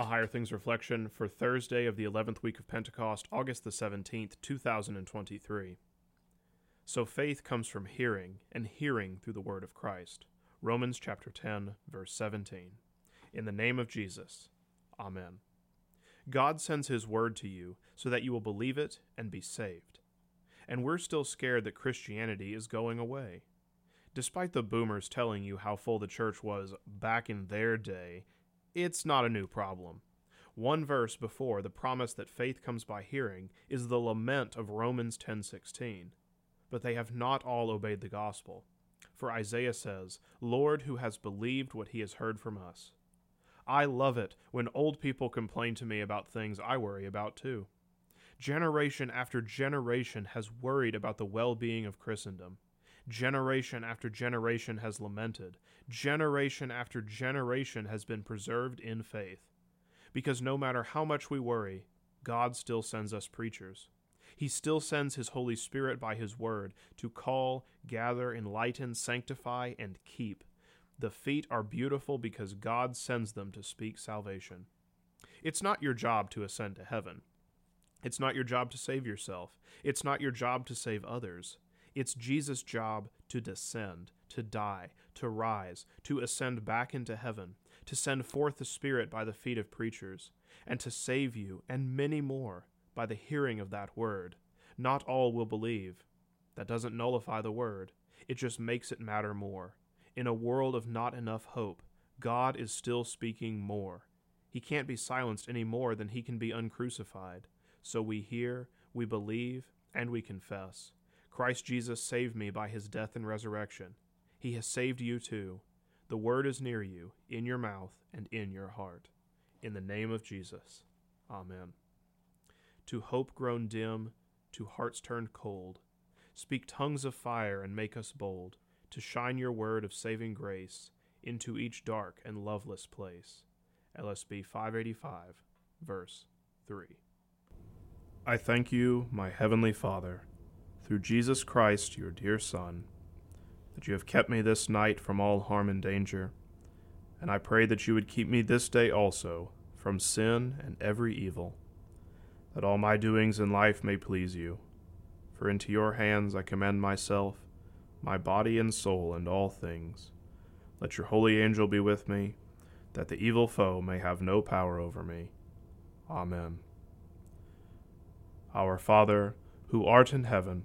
A Higher Things Reflection for Thursday of the 11th week of Pentecost, August the 17th, 2023. So faith comes from hearing, and hearing through the word of Christ. Romans chapter 10, verse 17. In the name of Jesus. Amen. God sends his word to you so that you will believe it and be saved. And we're still scared that Christianity is going away. Despite the boomers telling you how full the church was back in their day, it's not a new problem. One verse before the promise that faith comes by hearing is the lament of Romans 10:16. But they have not all obeyed the gospel. For Isaiah says, "Lord, who has believed what he has heard from us?" I love it when old people complain to me about things I worry about too. Generation after generation has worried about the well-being of Christendom. Generation after generation has lamented. Generation after generation has been preserved in faith. Because no matter how much we worry, God still sends us preachers. He still sends His Holy Spirit by His Word to call, gather, enlighten, sanctify, and keep. The feet are beautiful because God sends them to speak salvation. It's not your job to ascend to heaven. It's not your job to save yourself. It's not your job to save others. It's Jesus' job to descend, to die, to rise, to ascend back into heaven, to send forth the Spirit by the feet of preachers, and to save you and many more by the hearing of that word. Not all will believe. That doesn't nullify the word, it just makes it matter more. In a world of not enough hope, God is still speaking more. He can't be silenced any more than he can be uncrucified. So we hear, we believe, and we confess. Christ Jesus saved me by his death and resurrection. He has saved you too. The word is near you, in your mouth and in your heart. In the name of Jesus. Amen. To hope grown dim, to hearts turned cold, speak tongues of fire and make us bold, to shine your word of saving grace into each dark and loveless place. LSB 585, verse 3. I thank you, my heavenly Father through Jesus Christ, your dear Son, that you have kept me this night from all harm and danger, and I pray that you would keep me this day also from sin and every evil, that all my doings in life may please you. For into your hands I commend myself, my body and soul, and all things. Let your holy angel be with me, that the evil foe may have no power over me. Amen. Our Father, who art in heaven,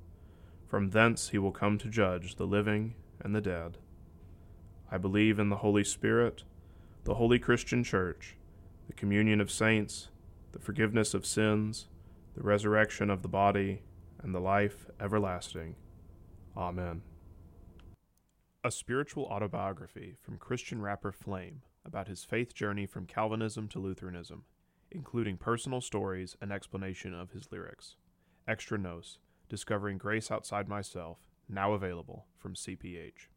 From thence he will come to judge the living and the dead. I believe in the Holy Spirit, the holy Christian Church, the communion of saints, the forgiveness of sins, the resurrection of the body, and the life everlasting. Amen. A spiritual autobiography from Christian rapper Flame about his faith journey from Calvinism to Lutheranism, including personal stories and explanation of his lyrics. Extra Nos Discovering Grace Outside Myself, now available from CPH.